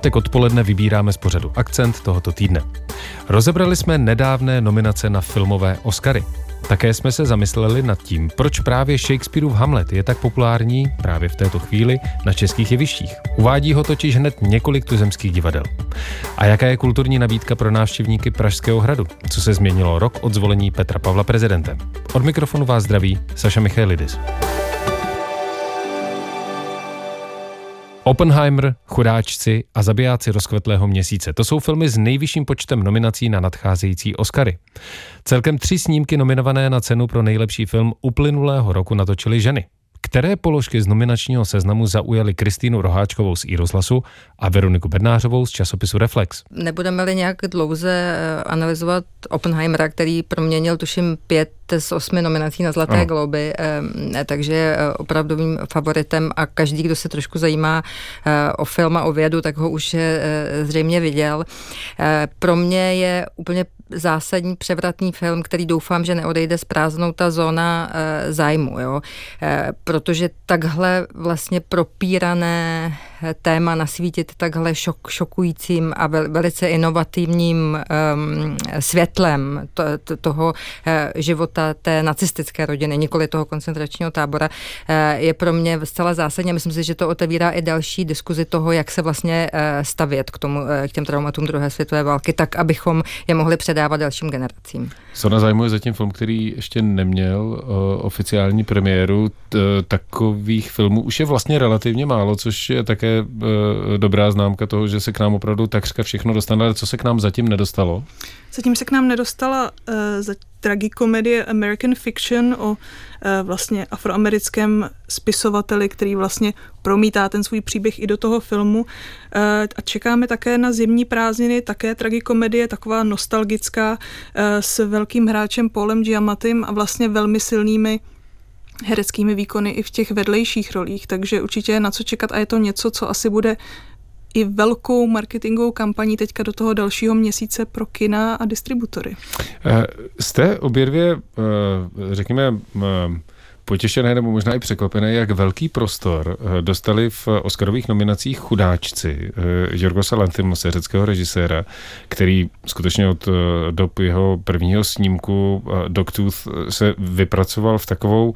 pátek odpoledne vybíráme z pořadu akcent tohoto týdne. Rozebrali jsme nedávné nominace na filmové Oscary. Také jsme se zamysleli nad tím, proč právě Shakespeareův Hamlet je tak populární právě v této chvíli na českých jevištích. Uvádí ho totiž hned několik tuzemských divadel. A jaká je kulturní nabídka pro návštěvníky Pražského hradu? Co se změnilo rok od zvolení Petra Pavla prezidentem? Od mikrofonu vás zdraví Saša Michailidis. Oppenheimer, Chudáčci a Zabijáci rozkvetlého měsíce. To jsou filmy s nejvyšším počtem nominací na nadcházející Oscary. Celkem tři snímky nominované na cenu pro nejlepší film uplynulého roku natočily ženy. Které položky z nominačního seznamu zaujaly Kristýnu Roháčkovou z Iroslasu a Veroniku Bednářovou z časopisu Reflex? Nebudeme-li nějak dlouze eh, analyzovat Oppenheimera, který proměnil tuším pět z osmi nominací na Zlaté ano. globy, eh, takže je eh, opravdovým favoritem a každý, kdo se trošku zajímá o film a o vědu, tak ho už zřejmě viděl. Pro mě je úplně zásadní převratný film, který doufám, že neodejde z prázdnou ta zóna zájmu, jo? protože takhle vlastně propírané téma nasvítit takhle šok, šokujícím a vel, velice inovativním um, světlem to, to, toho uh, života té nacistické rodiny, nikoli toho koncentračního tábora, uh, je pro mě zcela zásadně. Myslím si, že to otevírá i další diskuzi toho, jak se vlastně uh, stavět k, tomu, uh, k těm traumatům druhé světové války, tak, abychom je mohli předávat dalším generacím. Co na zájmu je zatím film, který ještě neměl uh, oficiální premiéru. T, takových filmů už je vlastně relativně málo, což je také e, dobrá známka toho, že se k nám opravdu takřka všechno dostane, ale co se k nám zatím nedostalo? Zatím se k nám nedostala e, za tragikomedie American Fiction o e, vlastně afroamerickém spisovateli, který vlastně promítá ten svůj příběh i do toho filmu. E, a čekáme také na zimní prázdniny, také tragikomedie, taková nostalgická, e, s velkým hráčem Paulem Giamatym a vlastně velmi silnými hereckými výkony i v těch vedlejších rolích, takže určitě je na co čekat a je to něco, co asi bude i velkou marketingovou kampaní teďka do toho dalšího měsíce pro kina a distributory. Eh, jste obě dvě, eh, řekněme, eh, potěšené nebo možná i překvapené, jak velký prostor dostali v Oscarových nominacích chudáčci Jorgosa Lantimose, řeckého režiséra, který skutečně od dob jeho prvního snímku Dogtooth se vypracoval v takovou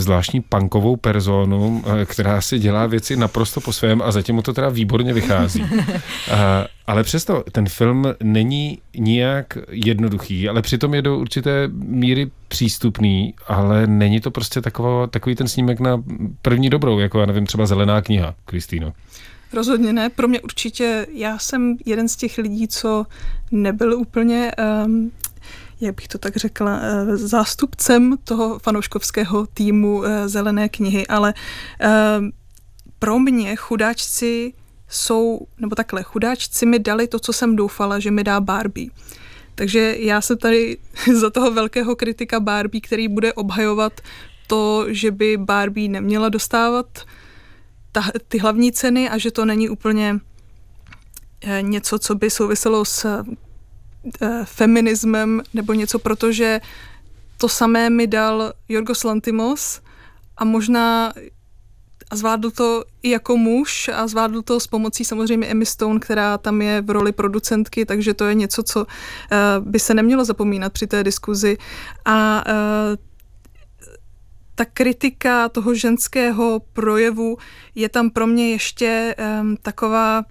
zvláštní punkovou personu, eh, která si dělá věci naprosto po svém a zatím mu to teda výborně vychází. A, ale přesto ten film není nijak jednoduchý, ale přitom je do určité míry přístupný, ale není to prostě taková, takový ten snímek na první dobrou, jako já nevím, třeba Zelená kniha, Kristýno. Rozhodně ne. Pro mě určitě, já jsem jeden z těch lidí, co nebyl úplně um, jak bych to tak řekla, eh, zástupcem toho fanouškovského týmu eh, Zelené knihy, ale eh, pro mě chudáčci jsou, nebo takhle, chudáčci mi dali to, co jsem doufala, že mi dá Barbie. Takže já jsem tady za toho velkého kritika Barbie, který bude obhajovat to, že by Barbie neměla dostávat ta, ty hlavní ceny a že to není úplně něco, co by souviselo s feminismem nebo něco, protože to samé mi dal Jorgos Lantimos a možná a zvládl to i jako muž a zvládl to s pomocí samozřejmě Emmy Stone, která tam je v roli producentky, takže to je něco, co uh, by se nemělo zapomínat při té diskuzi. A uh, ta kritika toho ženského projevu je tam pro mě ještě taková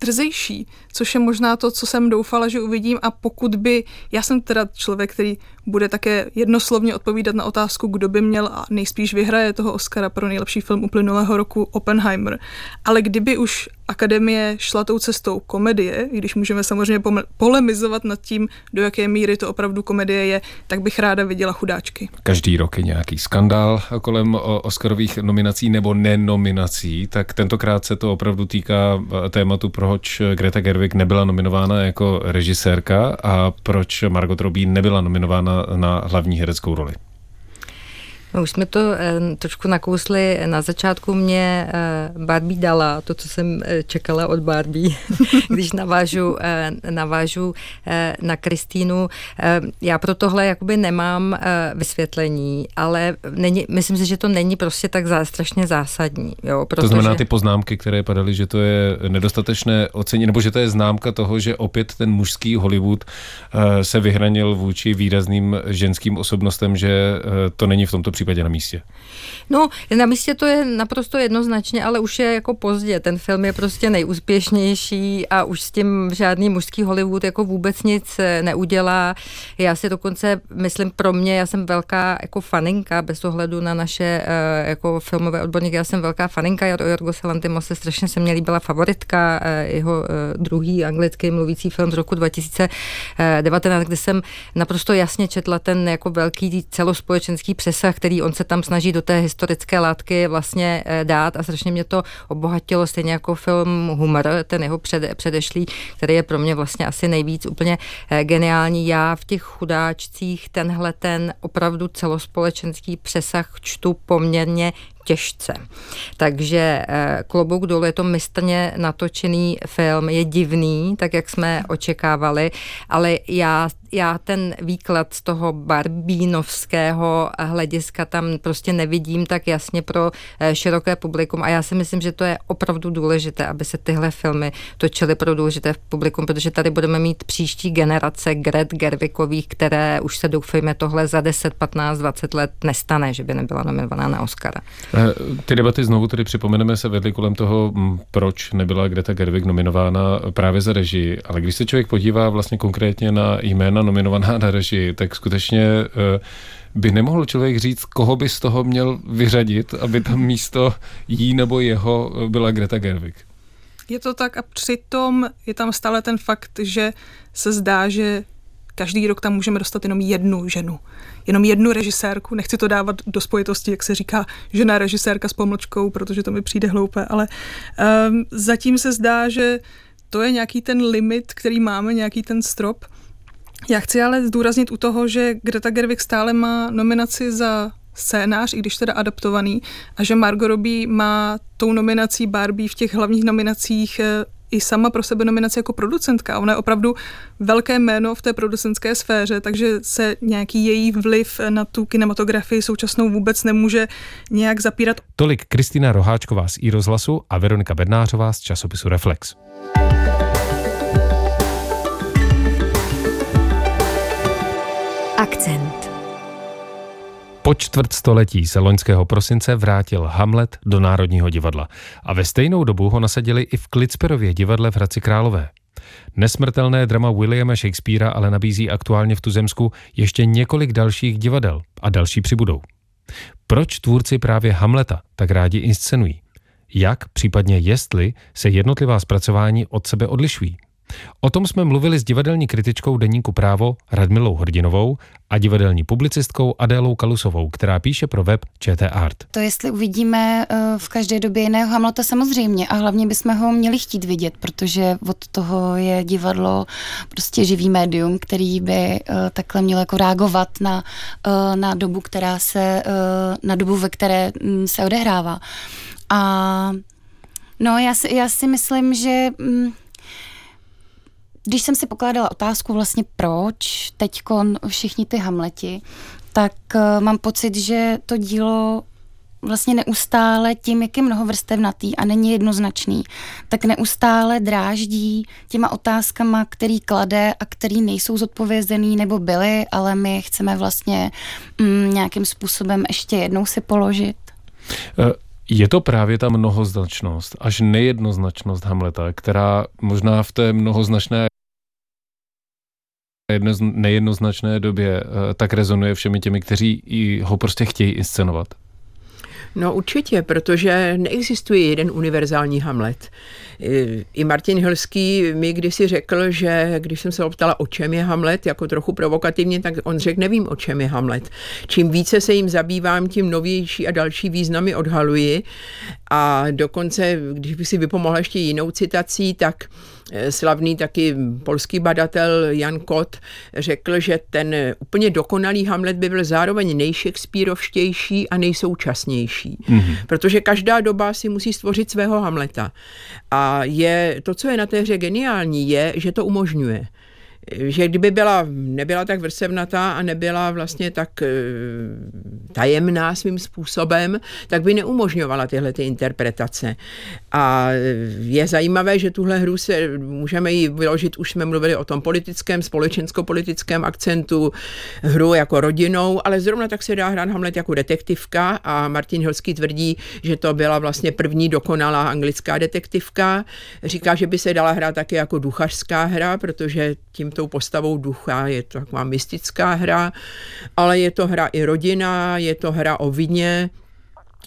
drzejší, což je možná to, co jsem doufala, že uvidím. A pokud by, já jsem teda člověk, který bude také jednoslovně odpovídat na otázku, kdo by měl a nejspíš vyhraje toho Oscara pro nejlepší film uplynulého roku Oppenheimer, ale kdyby už Akademie šla tou cestou komedie, i když můžeme samozřejmě polemizovat nad tím, do jaké míry to opravdu komedie je, tak bych ráda viděla chudáčky. Každý rok je nějaký skandál kolem Oscarových nominací nebo nenominací, tak tentokrát se to opravdu týká e, tématu, proč Greta Gerwig nebyla nominována jako režisérka a proč Margot Robbie nebyla nominována na hlavní hereckou roli. No, už jsme to eh, trošku nakousli. Na začátku mě eh, Barbie dala to, co jsem eh, čekala od Barbie, když navážu, eh, navážu eh, na Kristýnu. Eh, já pro tohle jakoby nemám eh, vysvětlení, ale není, myslím si, že to není prostě tak zá, strašně zásadní. Jo, protože... To znamená ty poznámky, které padaly, že to je nedostatečné ocení, nebo že to je známka toho, že opět ten mužský Hollywood eh, se vyhranil vůči výrazným ženským osobnostem, že eh, to není v tomto případě na místě. No, na místě to je naprosto jednoznačně, ale už je jako pozdě. Ten film je prostě nejúspěšnější a už s tím žádný mužský Hollywood jako vůbec nic eh, neudělá. Já si dokonce myslím pro mě, já jsem velká jako faninka, bez ohledu na naše jako filmové odborníky, já jsem velká faninka Jorgose Lantimose, strašně se mě líbila favoritka, jeho druhý anglický mluvící film z roku 2019, kde jsem naprosto jasně četla ten jako velký celospolečenský přesah, který on se tam snaží do té historické látky vlastně eh, dát a strašně mě to obohatilo, stejně jako film Humor, ten jeho před, předešlý, který je pro mě vlastně asi nejvíc úplně eh, geniální. Já v těch chudáčcích tenhle ten opravdu celospolečenský přesah čtu poměrně těžce. Takže eh, klobouk dolů je to mistrně natočený film, je divný, tak jak jsme očekávali, ale já já ten výklad z toho barbínovského hlediska tam prostě nevidím tak jasně pro eh, široké publikum a já si myslím, že to je opravdu důležité, aby se tyhle filmy točily pro důležité publikum, protože tady budeme mít příští generace Gret Gervikových, které už se doufejme tohle za 10, 15, 20 let nestane, že by nebyla nominovaná na Oscara. Eh, ty debaty znovu tedy připomeneme se vedly kolem toho, hm, proč nebyla Greta Gerwig nominována právě za režii, ale když se člověk podívá vlastně konkrétně na jména nominovaná na režii, tak skutečně eh, by nemohl člověk říct, koho by z toho měl vyřadit, aby tam místo jí nebo jeho byla Greta Gerwig. Je to tak a přitom je tam stále ten fakt, že se zdá, že každý rok tam můžeme dostat jenom jednu ženu. Jenom jednu režisérku. Nechci to dávat do spojitosti, jak se říká, žena režisérka s pomlčkou, protože to mi přijde hloupé, ale um, zatím se zdá, že to je nějaký ten limit, který máme, nějaký ten strop. Já chci ale zdůraznit u toho, že Greta Gerwig stále má nominaci za scénář, i když teda adaptovaný, a že Margot Robbie má tou nominací Barbie v těch hlavních nominacích eh, i sama pro sebe nominaci jako producentka. Ona je opravdu velké jméno v té producentské sféře, takže se nějaký její vliv na tu kinematografii současnou vůbec nemůže nějak zapírat. Tolik Kristýna Roháčková z rozhlasu a Veronika Bednářová z časopisu Reflex. Akcent. Po čtvrt století se loňského prosince vrátil Hamlet do Národního divadla a ve stejnou dobu ho nasadili i v Klitsperově divadle v Hradci Králové. Nesmrtelné drama Williama Shakespearea ale nabízí aktuálně v Tuzemsku ještě několik dalších divadel a další přibudou. Proč tvůrci právě Hamleta tak rádi inscenují? Jak, případně jestli, se jednotlivá zpracování od sebe odlišují? O tom jsme mluvili s divadelní kritičkou deníku Právo Radmilou Hrdinovou a divadelní publicistkou Adélou Kalusovou, která píše pro web ČT Art. To jestli uvidíme eh, v každé době jiného Hamleta samozřejmě a hlavně bychom ho měli chtít vidět, protože od toho je divadlo prostě živý médium, který by eh, takhle měl jako reagovat na, eh, na dobu, která se, na dobu, ve které mm, se odehrává. A no já si, já si myslím, že mm, když jsem si pokládala otázku vlastně proč teď všichni ty Hamleti, tak uh, mám pocit, že to dílo vlastně neustále tím, jak je mnohovrstevnatý a není jednoznačný, tak neustále dráždí těma otázkama, který klade a který nejsou zodpovězený nebo byly, ale my chceme vlastně mm, nějakým způsobem ještě jednou si položit. Uh. Je to právě ta mnohoznačnost, až nejednoznačnost Hamleta, která možná v té mnohoznačné jedno, nejednoznačné době eh, tak rezonuje všemi těmi, kteří ho prostě chtějí inscenovat? No určitě, protože neexistuje jeden univerzální Hamlet. I Martin Hilský mi kdysi řekl, že když jsem se ho ptala, o čem je Hamlet, jako trochu provokativně, tak on řekl, nevím, o čem je Hamlet. Čím více se jim zabývám, tím novější a další významy odhaluji A dokonce, když bych si vypomohla ještě jinou citací, tak eh, slavný taky polský badatel Jan Kot řekl, že ten úplně dokonalý Hamlet by byl zároveň nejšekspírovštější a nejsoučasnější. Mm-hmm. Protože každá doba si musí stvořit svého Hamleta. A je, to, co je na té hře geniální, je, že to umožňuje že kdyby byla, nebyla tak vrsevnatá a nebyla vlastně tak e, tajemná svým způsobem, tak by neumožňovala tyhle ty interpretace. A je zajímavé, že tuhle hru se můžeme ji vyložit, už jsme mluvili o tom politickém, společensko-politickém akcentu, hru jako rodinou, ale zrovna tak se dá hrát Hamlet jako detektivka a Martin Hilský tvrdí, že to byla vlastně první dokonalá anglická detektivka. Říká, že by se dala hrát také jako duchařská hra, protože tím tou postavou ducha, je to taková mystická hra, ale je to hra i rodina, je to hra o vině,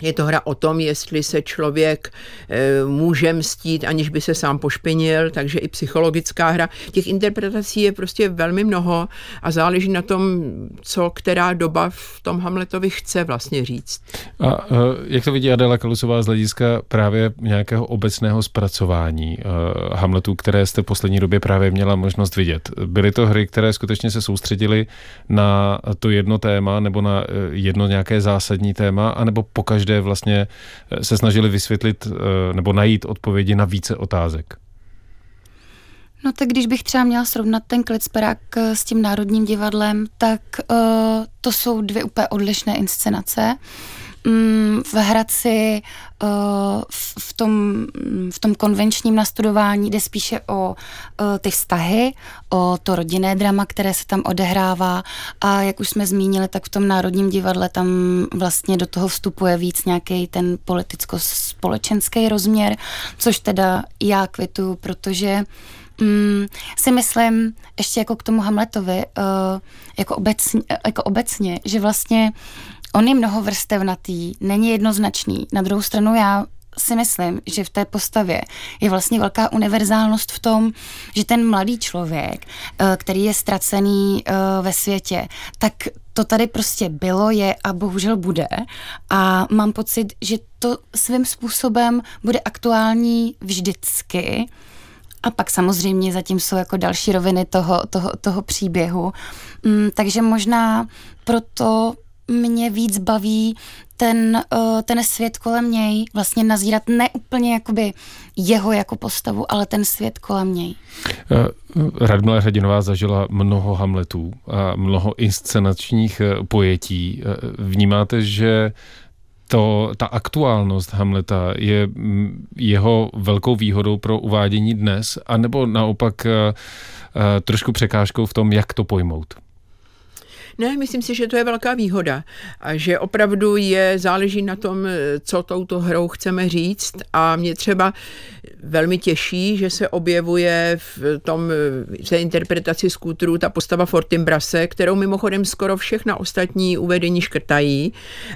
je to hra o tom, jestli se člověk e, může mstít, aniž by se sám pošpinil, takže i psychologická hra. Těch interpretací je prostě velmi mnoho a záleží na tom, co která doba v tom Hamletovi chce vlastně říct. A e, jak to vidí Adela Kalusová z hlediska právě nějakého obecného zpracování e, Hamletu, které jste v poslední době právě měla možnost vidět? Byly to hry, které skutečně se soustředily na to jedno téma nebo na jedno nějaké zásadní téma, anebo pokaždé každé vlastně eh, se snažili vysvětlit eh, nebo najít odpovědi na více otázek. No tak když bych třeba měla srovnat ten Klicperák eh, s tím Národním divadlem, tak uh, to jsou dvě úplně odlišné inscenace. Mm, v Hradci uh, v, tom, v tom konvenčním nastudování jde spíše o uh, ty vztahy, o to rodinné drama, které se tam odehrává. A jak už jsme zmínili, tak v tom Národním divadle tam vlastně do toho vstupuje víc nějaký ten politicko-společenský rozměr, což teda já kvitu, protože mm, si myslím, ještě jako k tomu Hamletovi, uh, jako, obecně, jako obecně, že vlastně on je mnohovrstevnatý, není jednoznačný. Na druhou stranu já si myslím, že v té postavě je vlastně velká univerzálnost v tom, že ten mladý člověk, eh, který je ztracený eh, ve světě, tak to tady prostě bylo, je a bohužel bude. A mám pocit, že to svým způsobem bude aktuální vždycky. A pak samozřejmě zatím jsou jako další roviny toho, toho, toho příběhu. Mm, takže možná proto mě víc baví ten, uh, ten svět kolem něj, vlastně nazírat ne úplně jakoby jeho jako postavu, ale ten svět kolem něj. Uh, Radmila Hradinová zažila mnoho Hamletů a mnoho inscenačních uh, pojetí. Vnímáte, že to, ta aktuálnost Hamleta je mm, jeho velkou výhodou pro uvádění dnes, anebo naopak trošku překážkou v tom, jak to pojmout? Ne, myslím si, že to je velká výhoda a že opravdu je, záleží na tom, co touto hrou chceme říct. A mě třeba velmi těší, že se objevuje v tom v té interpretaci skútrů ta postava Fortimbrase, kterou mimochodem skoro všechna ostatní uvedení škrtají,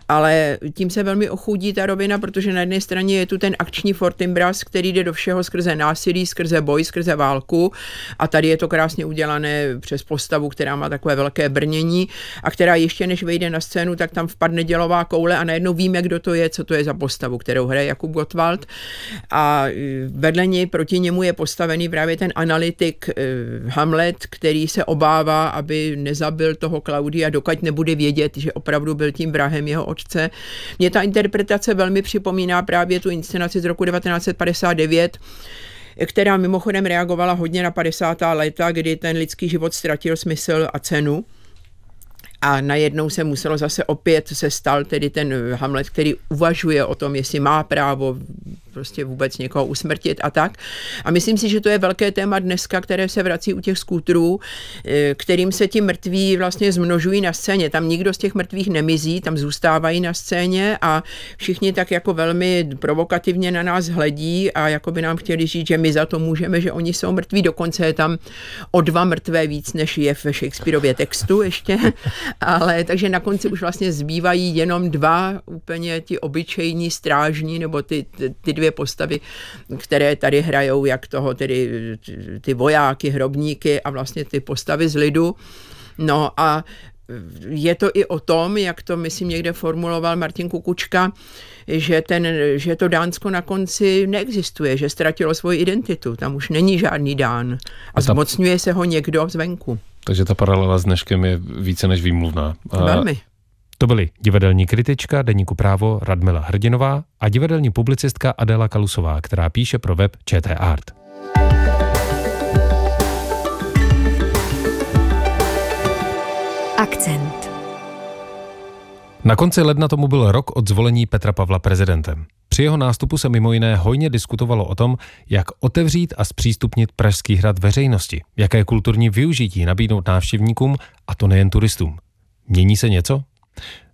ale tím se velmi ochudí ta rovina, protože na jedné straně je tu ten akční Fortimbras, který jde do všeho skrze násilí, skrze boj, skrze válku. A tady je to krásně udělané přes postavu, která má takové velké brnění. A která ještě než vejde na scénu, tak tam vpadne dělová koule a najednou víme, kdo to je, co to je za postavu, kterou hraje Jakub Gottwald. A vedle něj proti němu je postavený právě ten analytik e, Hamlet, který se obává, aby nezabil toho Klaudia, dokud nebude vědět, že opravdu byl tím vrahem jeho otce. Mě ta interpretace velmi připomíná právě tu inscenaci z roku 1959, která mimochodem reagovala hodně na 50. léta, kdy ten lidský život ztratil smysl a cenu a najednou se muselo zase opět se stal tedy ten Hamlet, který uvažuje o tom, jestli má právo prostě vůbec někoho usmrtit a tak. A myslím si, že to je velké téma dneska, které se vrací u těch skútrů, eh, kterým se ti mrtví vlastně zmnožují na scéně. Tam nikdo z těch mrtvých nemizí, tam zůstávají na scéně a všichni tak jako velmi provokativně na nás hledí a jako by nám chtěli říct, že my za to můžeme, že oni jsou mrtví. Dokonce je tam o dva mrtvé víc, než je ve Shakespeareově textu ještě. Ale takže na konci už vlastně zbývají jenom dva úplně ti obyčejní strážní nebo ty, ty, ty dvě postavy, které tady hrajou, jak toho tedy ty vojáky, hrobníky a vlastně ty postavy z lidu. No a je to i o tom, jak to myslím někde formuloval Martin Kukučka, že, ten, že to Dánsko na konci neexistuje, že ztratilo svoji identitu. Tam už není žádný Dán. A zmocňuje se ho někdo zvenku. Takže ta paralela s dneškem je více než výmluvná. Velmi. To byly divadelní kritička deníku právo Radmila Hrdinová a divadelní publicistka Adela Kalusová, která píše pro web ČT Art. Akcent. Na konci ledna tomu byl rok od zvolení Petra Pavla prezidentem. Při jeho nástupu se mimo jiné hojně diskutovalo o tom, jak otevřít a zpřístupnit Pražský hrad veřejnosti, jaké kulturní využití nabídnout návštěvníkům, a to nejen turistům. Mění se něco?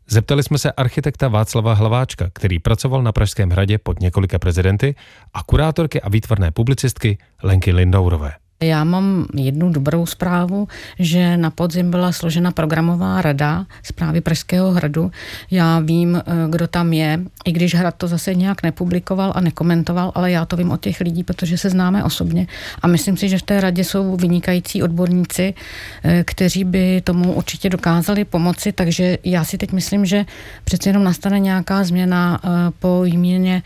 Zeptali jsme se architekta Václava Hlaváčka, který pracoval na Pražském hradě pod několika prezidenty, a kurátorky a výtvarné publicistky Lenky Lindourové. Já mám jednu dobrou zprávu, že na podzim byla složena programová rada zprávy Pražského hradu. Já vím, eh, kdo tam je, i když hrad to zase nějak nepublikoval a nekomentoval, ale já to vím od těch lidí, protože se známe osobně a myslím si, že v té radě jsou vynikající odborníci, eh, kteří by tomu určitě dokázali pomoci, takže já si teď myslím, že přece jenom nastane nějaká změna eh, po jméně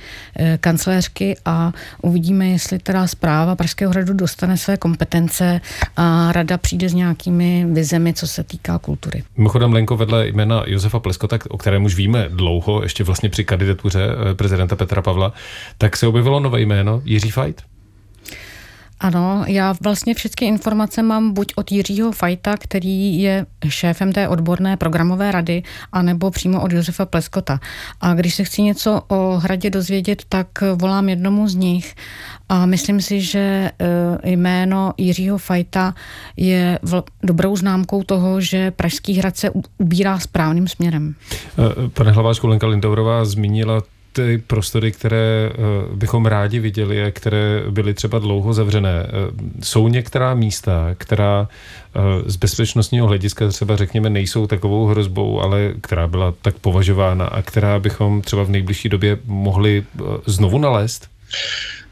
kancléřky a uvidíme, jestli teda zpráva Pražského hradu dostane své kompetence a rada přijde s nějakými vizemi, co se týká kultury. Mimochodem, Lenko, vedle jména Josefa Pleskota, o kterém už víme dlouho, ještě vlastně při kandidatuře eh, prezidenta Petra Pavla, tak se objevilo nové jméno Jiří Fajt. Ano, já vlastně všechny informace mám buď od Jiřího Fajta, který je šéfem té odborné programové rady, anebo přímo od Josefa Pleskota. A když se chci něco o hradě dozvědět, tak volám jednomu z nich a myslím si, že eh, jméno Jiřího Fajta je dobrou známkou toho, že Pražský hrad se ubírá správným směrem. Eh, pane Hlaváčku, Lenka Lindaurová zmínila ty prostory, které eh, bychom rádi viděli a které byly třeba dlouho zavřené. Jsou některá místa, která z bezpečnostního hlediska třeba řekněme nejsou takovou hrozbou, ale která byla tak považována a která bychom třeba v nejbližší době mohli znovu nalézt?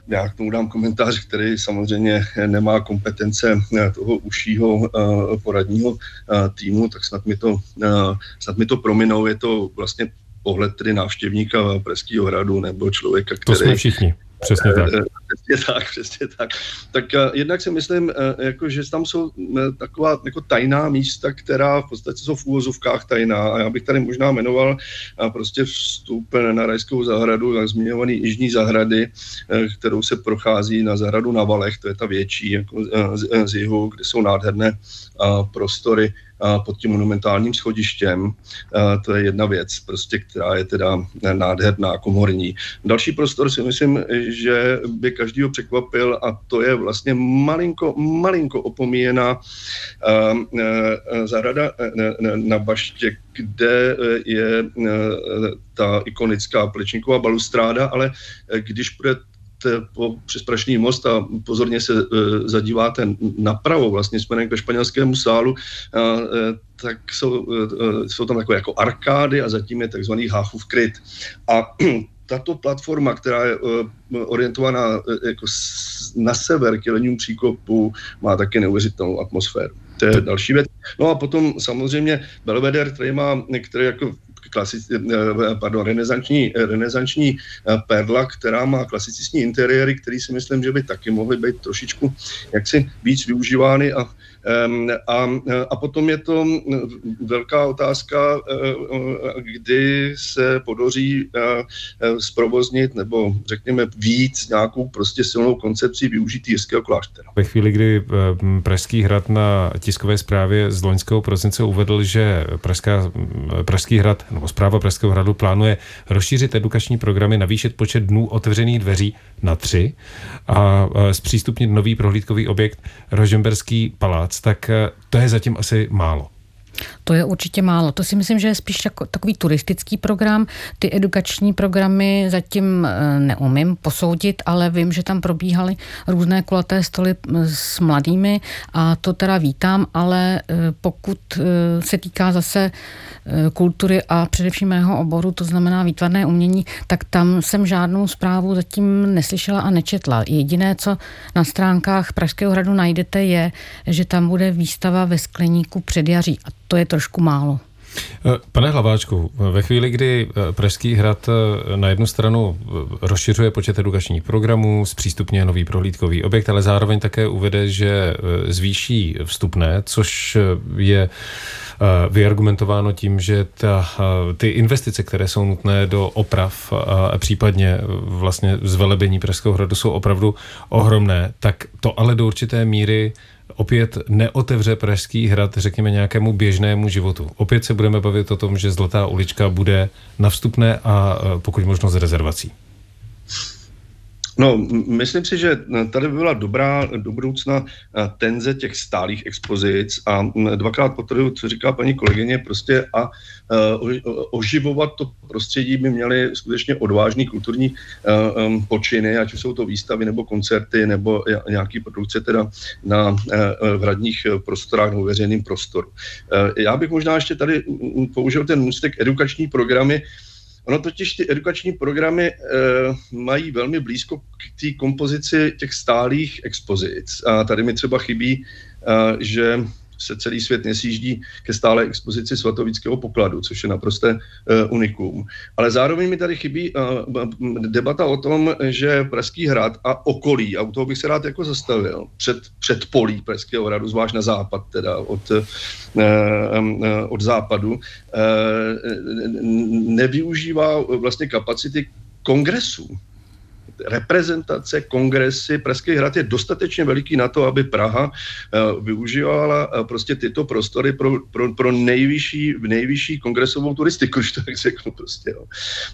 já k tomu dám komentář, který samozřejmě nemá kompetence eh, toho užšího eh, poradního eh, týmu, tak snad mi to, snad mi to prominou. Je to vlastně pohled tedy návštěvníka Pražského hradu nebo člověka, který... To jsme všichni. Přesně tak. Přesně tak, přesně tak. Tak uh, jednak si myslím, uh, jako, že tam jsou uh, taková jako tajná místa, která v podstatě jsou v úvozovkách tajná a já bych tady možná jmenoval prostě vstup na Rajskou zahradu, jak zmiňovaný Jižní zahrady, kterou se prochází na zahradu na Valech, to je ta větší jako, z, z jihu, kde jsou nádherné prostory pod tím monumentálním schodištěm. To je jedna věc, prostě, která je teda nádherná, komorní. Další prostor si myslím, že by každýho překvapil a to je vlastně malinko, malinko opomíjená zahrada na baště, kde je ta ikonická plečníková balustráda, ale když bude po, přes Prašný most a pozorně se e, zadíváte napravo, vlastně směrem ke španělskému sálu, e, tak jsou, e, jsou tam takové jako arkády a zatím je takzvaný Háchův kryt. A tato platforma, která je uh, orientovaná uh, jako na sever k Jelenium příkopu, má také neuvěřitelnou atmosféru. To je další věc. No a potom samozřejmě Belvedere, který má, který jako klasic, eh, pardon, renesanční, renesanční eh, perla, která má klasicistní interiéry, které si myslím, že by taky mohly být trošičku jaksi víc využívány a a, a potom je to velká otázka, e, e, kdy se podaří e, zprovoznit nebo řekněme víc nějakou prostě silnou koncepci využití jirského kláštera. Ve chvíli, kdy Pražský hrad na tiskové zprávě z loňského prosince uvedl, že Pražská, Pražský hrad nebo zpráva Pražského hradu plánuje rozšířit edukační programy, navýšit počet dnů otevřených dveří na tři a zpřístupnit nový prohlídkový objekt Rožemberský palác, tak eh, to je zatím asi málo. To je určitě málo. To si myslím, že je spíš jako takový turistický program. Ty edukační programy zatím eh, neumím posoudit, ale vím, že tam probíhaly různé kulaté stoly s mladými a to teda vítám, ale eh, pokud se týká zase kultury a především mého oboru, to znamená výtvarné umění, tak tam jsem žádnou zprávu zatím neslyšela a nečetla. Jediné, co na stránkách Pražského hradu najdete, je, že tam bude výstava ve skleníku předjaří. A to je trošku málo. Eh, pane Hlaváčku, ve chvíli, kdy eh, Pražský hrad eh, na jednu stranu rozšiřuje počet edukačních programů, zpřístupňuje nový prohlídkový objekt, ale zároveň také uvede, že zvýší vstupné, což je vyargumentováno tím, že ta, ty investice, které jsou nutné do oprav a případně vlastně zvelebení Pražského hradu jsou opravdu ohromné, tak to ale do určité míry opět neotevře Pražský hrad, řekněme, nějakému běžnému životu. Opět se budeme bavit o tom, že Zlatá ulička bude na vstupné a e, pokud možno z rezervací. No, myslím si, že tady by byla dobrá do budoucna eh, tenze těch stálých expozic a dvakrát potrhuju, co říká paní kolegyně, prostě a eh, oživovat to prostředí by měly skutečně odvážný kulturní eh, počiny, ať už jsou to výstavy nebo koncerty nebo nějaký produkce teda na v radních prostorách nebo veřejným prostoru. Já bych možná ještě tady použil ten můstek edukační programy, Ono totiž ty edukační programy e, mají velmi blízko k té kompozici těch stálých expozic. A tady mi třeba chybí, e, že se celý svět nesjíždí ke stále expozici svatovického pokladu, což je naprosté uh, unikum. Ale zároveň mi tady chybí uh, debata o tom, že Pražský hrad a okolí, a u toho bych se rád jako zastavil, před, před polí Pražského hradu, zvlášť na západ, teda od, od západu, nevyužívá vlastně kapacity kongresů reprezentace, kongresy, Pražský hrad je dostatečně veliký na to, aby Praha eh, využívala eh, prostě tyto prostory pro, pro, pro nejvyšší, nejvyšší kongresovou turistiku, to tak řeknu prostě. Jo.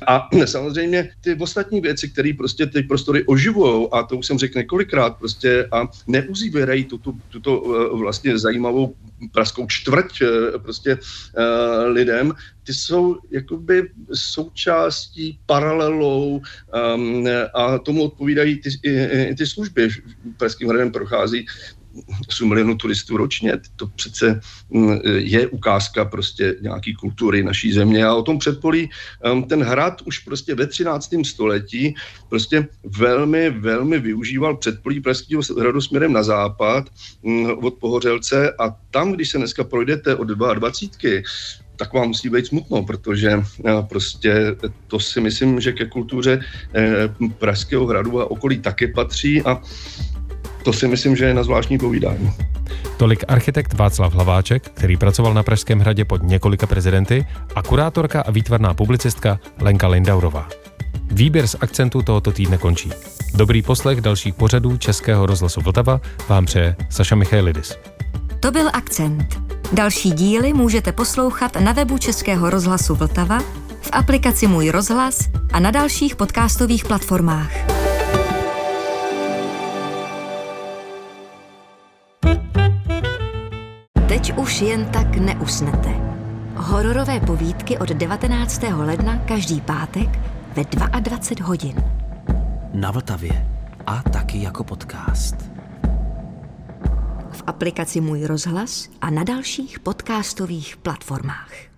A samozřejmě ty ostatní věci, které prostě ty prostory oživují, a to už jsem řekl několikrát, prostě a neuzívěrají tuto, tuto eh, vlastně zajímavou pražskou čtvrť prostě lidem, ty jsou jakoby součástí, paralelou um, a tomu odpovídají ty, ty služby. Pražským hradem prochází 8 milionů turistů ročně. To přece mm, je ukázka prostě nějaký kultury naší země a o tom předpolí ten hrad už prostě ve 13. století prostě velmi, velmi využíval předpolí Pražského hradu směrem na západ mm, od Pohořelce a tam, když se dneska projdete od 22, tak vám musí být smutno, protože eh, prostě to si myslím, že ke kultuře eh, Pražského hradu a okolí také patří a to si myslím, že je na zvláštní povídání. Tolik architekt Václav Hlaváček, který pracoval na Pražském hradě pod několika prezidenty, a kurátorka a výtvarná publicistka Lenka Lindaurová. Výběr z akcentu tohoto týdne končí. Dobrý poslech dalších pořadů Českého rozhlasu Vltava vám přeje Saša Michailidis. To byl akcent. Další díly můžete poslouchat na webu Českého rozhlasu Vltava, v aplikaci Můj rozhlas a na dalších podcastových platformách. Už jen tak neusnete. Hororové povídky od 19. ledna každý pátek ve 22 hodin. Na Vltavě a taky jako podcast aplikaci Můj rozhlas a na dalších podcastových platformách.